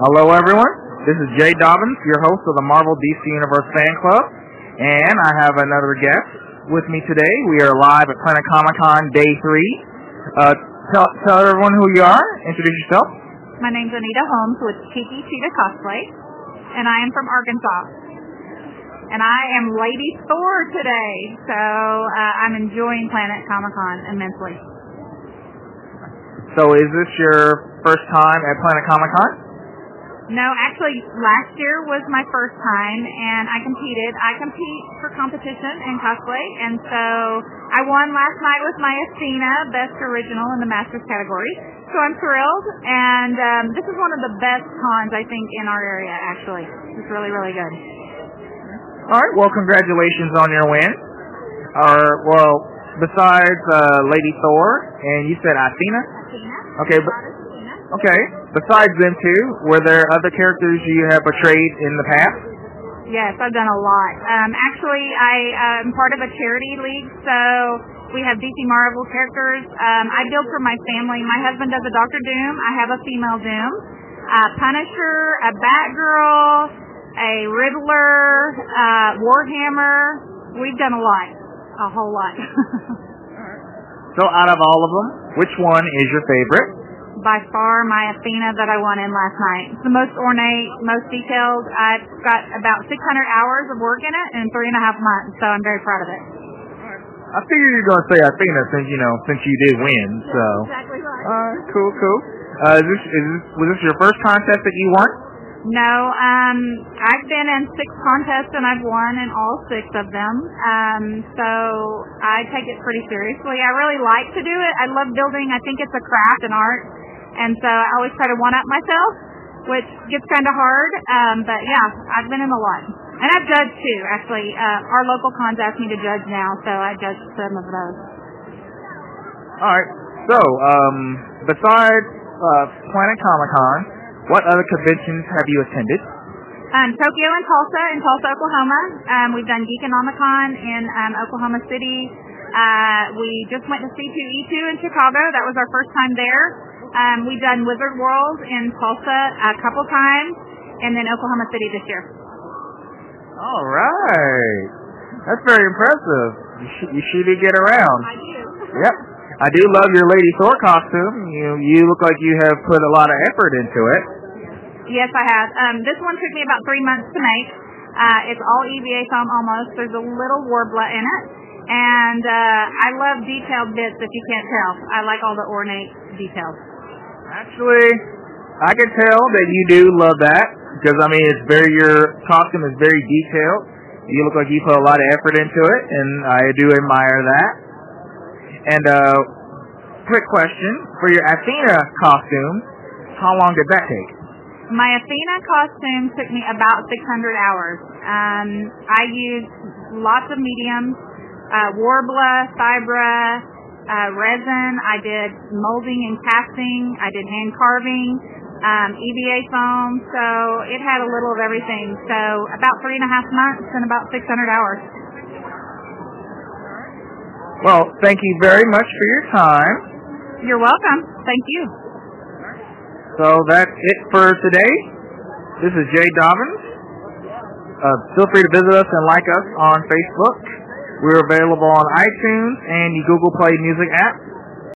Hello, everyone. This is Jay Dobbins, your host of the Marvel DC Universe Fan Club, and I have another guest with me today. We are live at Planet Comic Con Day 3. Uh, tell, tell everyone who you are. Introduce yourself. My name's Anita Holmes with Cheeky Cheetah Cosplay, and I am from Arkansas. And I am Lady Thor today, so uh, I'm enjoying Planet Comic Con immensely. So, is this your first time at Planet Comic Con? No, actually, last year was my first time, and I competed. I compete for competition and cosplay, and so I won last night with my Athena Best Original in the Masters category. So I'm thrilled, and um, this is one of the best cons I think in our area. Actually, it's really, really good. All right. Well, congratulations on your win. Or well, besides uh, Lady Thor, and you said Athena. Athena. Okay, but Athena. okay. Besides them two, were there other characters you have portrayed in the past? Yes, I've done a lot. Um, actually, I am part of a charity league, so we have DC Marvel characters. Um, I build for my family. My husband does a Doctor Doom. I have a female Doom, a Punisher, a Batgirl, a Riddler, uh, Warhammer. We've done a lot, a whole lot. So, out of all of them, which one is your favorite? By far, my Athena that I won in last night. It's the most ornate, most detailed. I've got about 600 hours of work in it in three and a half months, so I'm very proud of it. I figured you were going to say Athena since you know since you did win. So, Exactly right. all right, cool, cool. Uh, is this, is this was this your first contest that you won? No, um, I've been in six contests and I've won in all six of them. Um, so I take it pretty seriously. I really like to do it. I love building. I think it's a craft and art, and so I always try to one up myself, which gets kind of hard. Um, but yeah, I've been in a lot, and I've judged too. Actually, uh, our local cons ask me to judge now, so I judged some of those. All right. So, um, besides uh, Planet Comic Con, what other conventions have you attended? Um, Tokyo and Tulsa in Tulsa, Oklahoma. Um, we've done Geekonomicon in um, Oklahoma City. Uh, we just went to C2E2 in Chicago. That was our first time there. Um, we've done Wizard World in Tulsa a couple times, and then Oklahoma City this year. All right. That's very impressive. You, sh- you did get around. I do. Yep. I do love your Lady Thor costume. You you look like you have put a lot of effort into it. Yes, I have. Um, this one took me about three months to make. Uh, it's all EVA foam almost. There's a little Worbla in it. And uh, I love detailed bits if you can't tell. I like all the ornate details. Actually, I can tell that you do love that because I mean it's very your costume is very detailed. You look like you put a lot of effort into it, and I do admire that. And uh, quick question for your Athena costume, how long did that take? My Athena costume took me about 600 hours. Um, I used lots of mediums, uh, Worbla, Thibra, uh, resin. I did molding and casting. I did hand carving, um, EVA foam. So it had a little of everything. So about three and a half months and about 600 hours. Well, thank you very much for your time. You're welcome. Thank you. So that's it for today. This is Jay Dobbins. Uh, feel free to visit us and like us on Facebook. We're available on iTunes and the Google Play Music app.